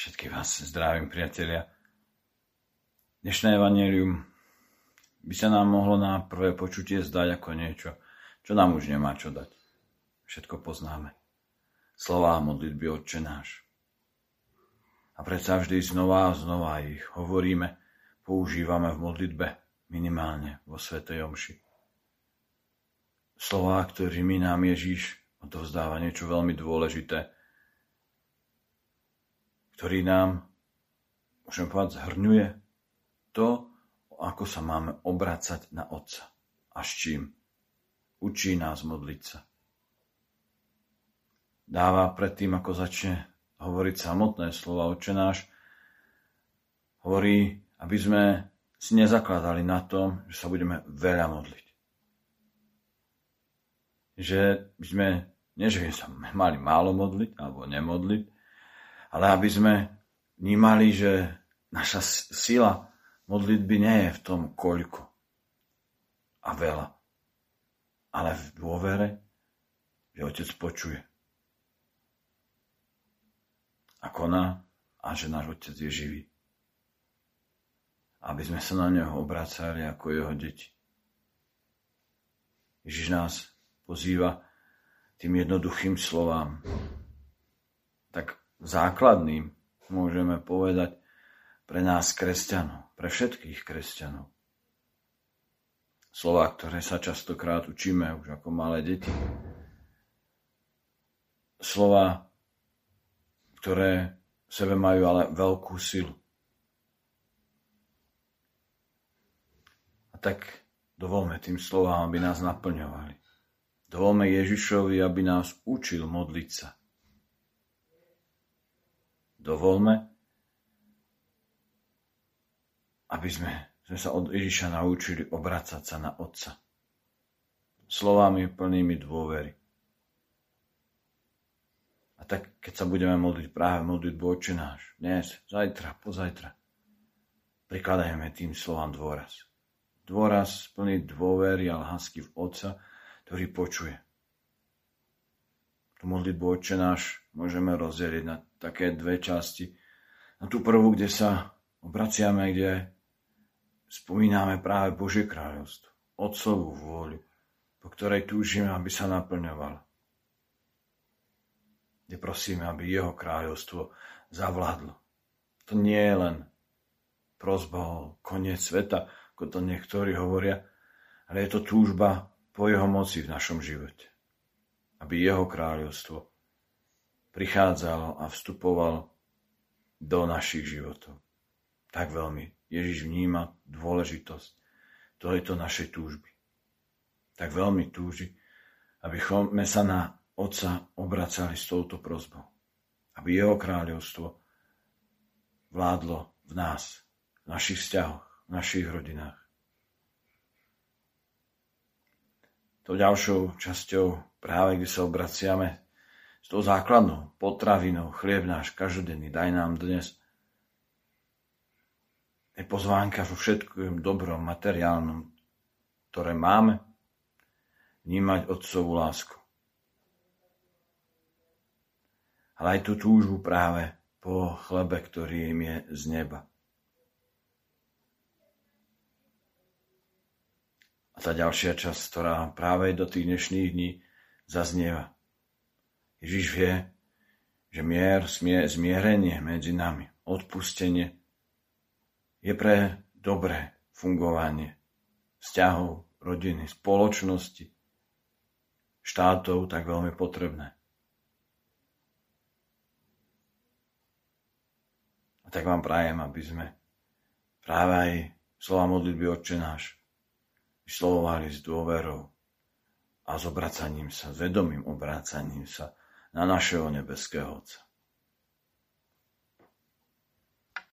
Všetky vás zdravím, priatelia. Dnešné evanelium by sa nám mohlo na prvé počutie zdať ako niečo, čo nám už nemá čo dať. Všetko poznáme. Slová modlitby Otče náš. A predsa vždy znova a znova ich hovoríme, používame v modlitbe, minimálne vo Svetej Omši. Slová, ktorými nám Ježíš odovzdáva niečo veľmi dôležité, ktorý nám, môžem povedať, zhrňuje to, ako sa máme obracať na Otca a s čím. Učí nás modliť sa. Dáva predtým, ako začne hovoriť samotné slova Oče náš, hovorí, aby sme si nezakladali na tom, že sa budeme veľa modliť. Že by sme, nie že by sa mali málo modliť alebo nemodliť, ale aby sme vnímali, že naša sila modlitby nie je v tom koľko a veľa, ale v dôvere, že Otec počuje a koná a že náš Otec je živý. Aby sme sa na Neho obracali ako Jeho deti. Ježiš nás pozýva tým jednoduchým slovám. Tak základným, môžeme povedať, pre nás kresťanov, pre všetkých kresťanov. Slova, ktoré sa častokrát učíme už ako malé deti. Slova, ktoré v sebe majú ale veľkú silu. A tak dovolme tým slovám, aby nás naplňovali. Dovolme Ježišovi, aby nás učil modliť sa dovolme, aby sme, sme sa od Ježiša naučili obracať sa na Otca. Slovami plnými dôvery. A tak, keď sa budeme modliť práve modlitbu Oče náš, dnes, zajtra, pozajtra, prikladajme tým slovám dôraz. Dôraz plný dôvery a lásky v Otca, ktorý počuje. Tu modlitbu Oče náš môžeme rozdeliť na také dve časti. Na tú prvú, kde sa obraciame, kde spomíname práve Božie kráľovstvo, Otcovú vôľu, po ktorej túžime, aby sa naplňovala. Kde prosíme, aby Jeho kráľovstvo zavládlo. To nie je len prozba o koniec sveta, ako to niektorí hovoria, ale je to túžba po Jeho moci v našom živote. Aby Jeho kráľovstvo prichádzal a vstupoval do našich životov. Tak veľmi Ježiš vníma dôležitosť tejto našej túžby. Tak veľmi túži, aby sme sa na Otca obracali s touto prozbou. Aby Jeho kráľovstvo vládlo v nás, v našich vzťahoch, v našich rodinách. To ďalšou časťou práve, kde sa obraciame s tou základnou potravinou, chlieb náš každodenný, daj nám dnes. Je pozvánka vo všetkom dobrom, materiálnom, ktoré máme, vnímať Otcovú lásku. Ale aj tú túžbu práve po chlebe, ktorý im je z neba. Tá ďalšia časť, ktorá práve do tých dnešných dní zaznieva. Ježiš vie, že mier, zmierenie medzi nami, odpustenie je pre dobré fungovanie vzťahov, rodiny, spoločnosti, štátov tak veľmi potrebné. A tak vám prajem, aby sme práve aj slova modlitby Otče náš vyslovovali s dôverou a s obracaním sa, vedomým obracaním sa na našeho nebeského Otca.